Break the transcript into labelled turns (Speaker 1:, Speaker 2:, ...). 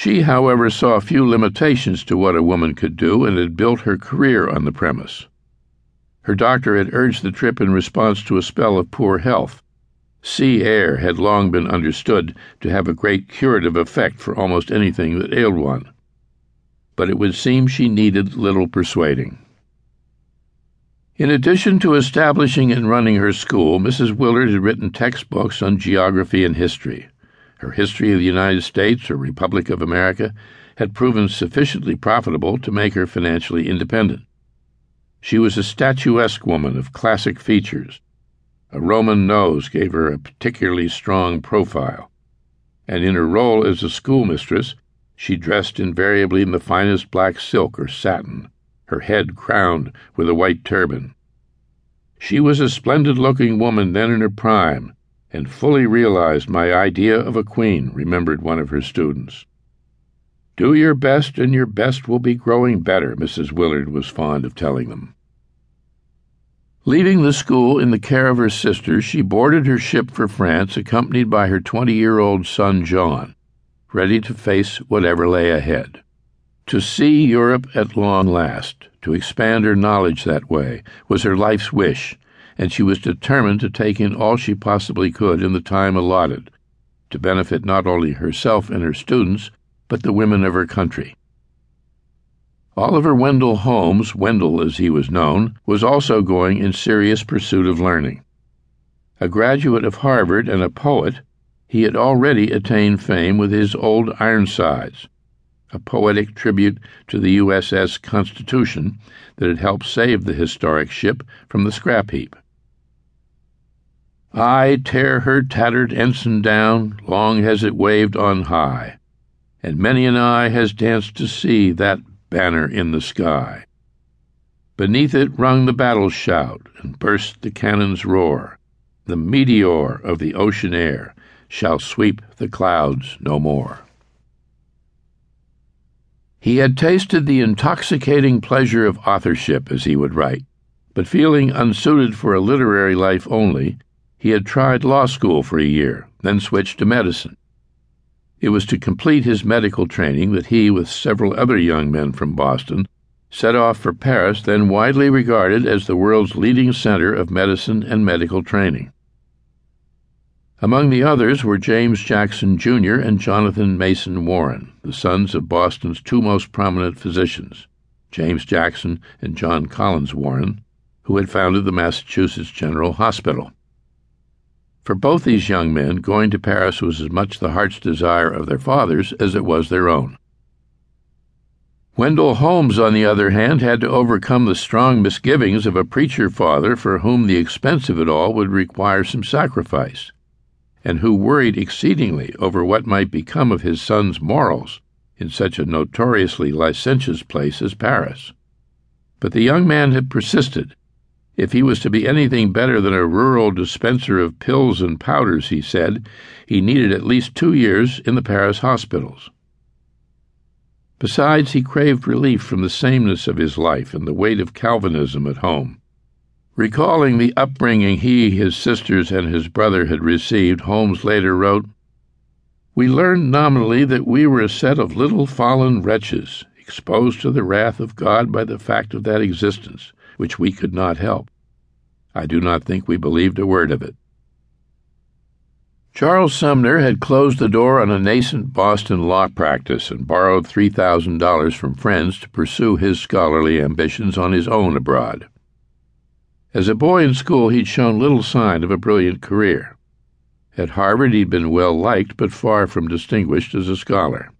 Speaker 1: She, however, saw few limitations to what a woman could do and had built her career on the premise. Her doctor had urged the trip in response to a spell of poor health. Sea air had long been understood to have a great curative effect for almost anything that ailed one. But it would seem she needed little persuading. In addition to establishing and running her school, Mrs. Willard had written textbooks on geography and history. Her history of the United States or Republic of America had proven sufficiently profitable to make her financially independent. She was a statuesque woman of classic features. A Roman nose gave her a particularly strong profile, and in her role as a schoolmistress, she dressed invariably in the finest black silk or satin her head crowned with a white turban. She was a splendid looking woman then in her prime, and fully realized my idea of a queen, remembered one of her students. Do your best, and your best will be growing better, Mrs. Willard was fond of telling them. Leaving the school in the care of her sister, she boarded her ship for France, accompanied by her twenty year old son John, ready to face whatever lay ahead. To see Europe at long last, to expand her knowledge that way, was her life's wish, and she was determined to take in all she possibly could in the time allotted, to benefit not only herself and her students, but the women of her country. Oliver Wendell Holmes, Wendell as he was known, was also going in serious pursuit of learning. A graduate of Harvard and a poet, he had already attained fame with his Old Ironsides a poetic tribute to the USS Constitution that had helped save the historic ship from the scrap heap. I tear her tattered ensign down, long has it waved on high, and many an eye has danced to see that banner in the sky. Beneath it rung the battle shout, and burst the cannon's roar. The meteor of the ocean air shall sweep the clouds no more. He had tasted the intoxicating pleasure of authorship, as he would write, but feeling unsuited for a literary life only, he had tried law school for a year, then switched to medicine. It was to complete his medical training that he, with several other young men from Boston, set off for Paris, then widely regarded as the world's leading center of medicine and medical training. Among the others were James Jackson, Jr. and Jonathan Mason Warren, the sons of Boston's two most prominent physicians, James Jackson and John Collins Warren, who had founded the Massachusetts General Hospital. For both these young men, going to Paris was as much the heart's desire of their fathers as it was their own. Wendell Holmes, on the other hand, had to overcome the strong misgivings of a preacher father for whom the expense of it all would require some sacrifice and who worried exceedingly over what might become of his son's morals in such a notoriously licentious place as Paris. But the young man had persisted. If he was to be anything better than a rural dispenser of pills and powders, he said, he needed at least two years in the Paris hospitals. Besides, he craved relief from the sameness of his life and the weight of Calvinism at home. Recalling the upbringing he, his sisters, and his brother had received, Holmes later wrote, We learned nominally that we were a set of little fallen wretches, exposed to the wrath of God by the fact of that existence, which we could not help. I do not think we believed a word of it. Charles Sumner had closed the door on a nascent Boston law practice and borrowed $3,000 from friends to pursue his scholarly ambitions on his own abroad. As a boy in school, he'd shown little sign of a brilliant career. At Harvard, he'd been well liked, but far from distinguished as a scholar.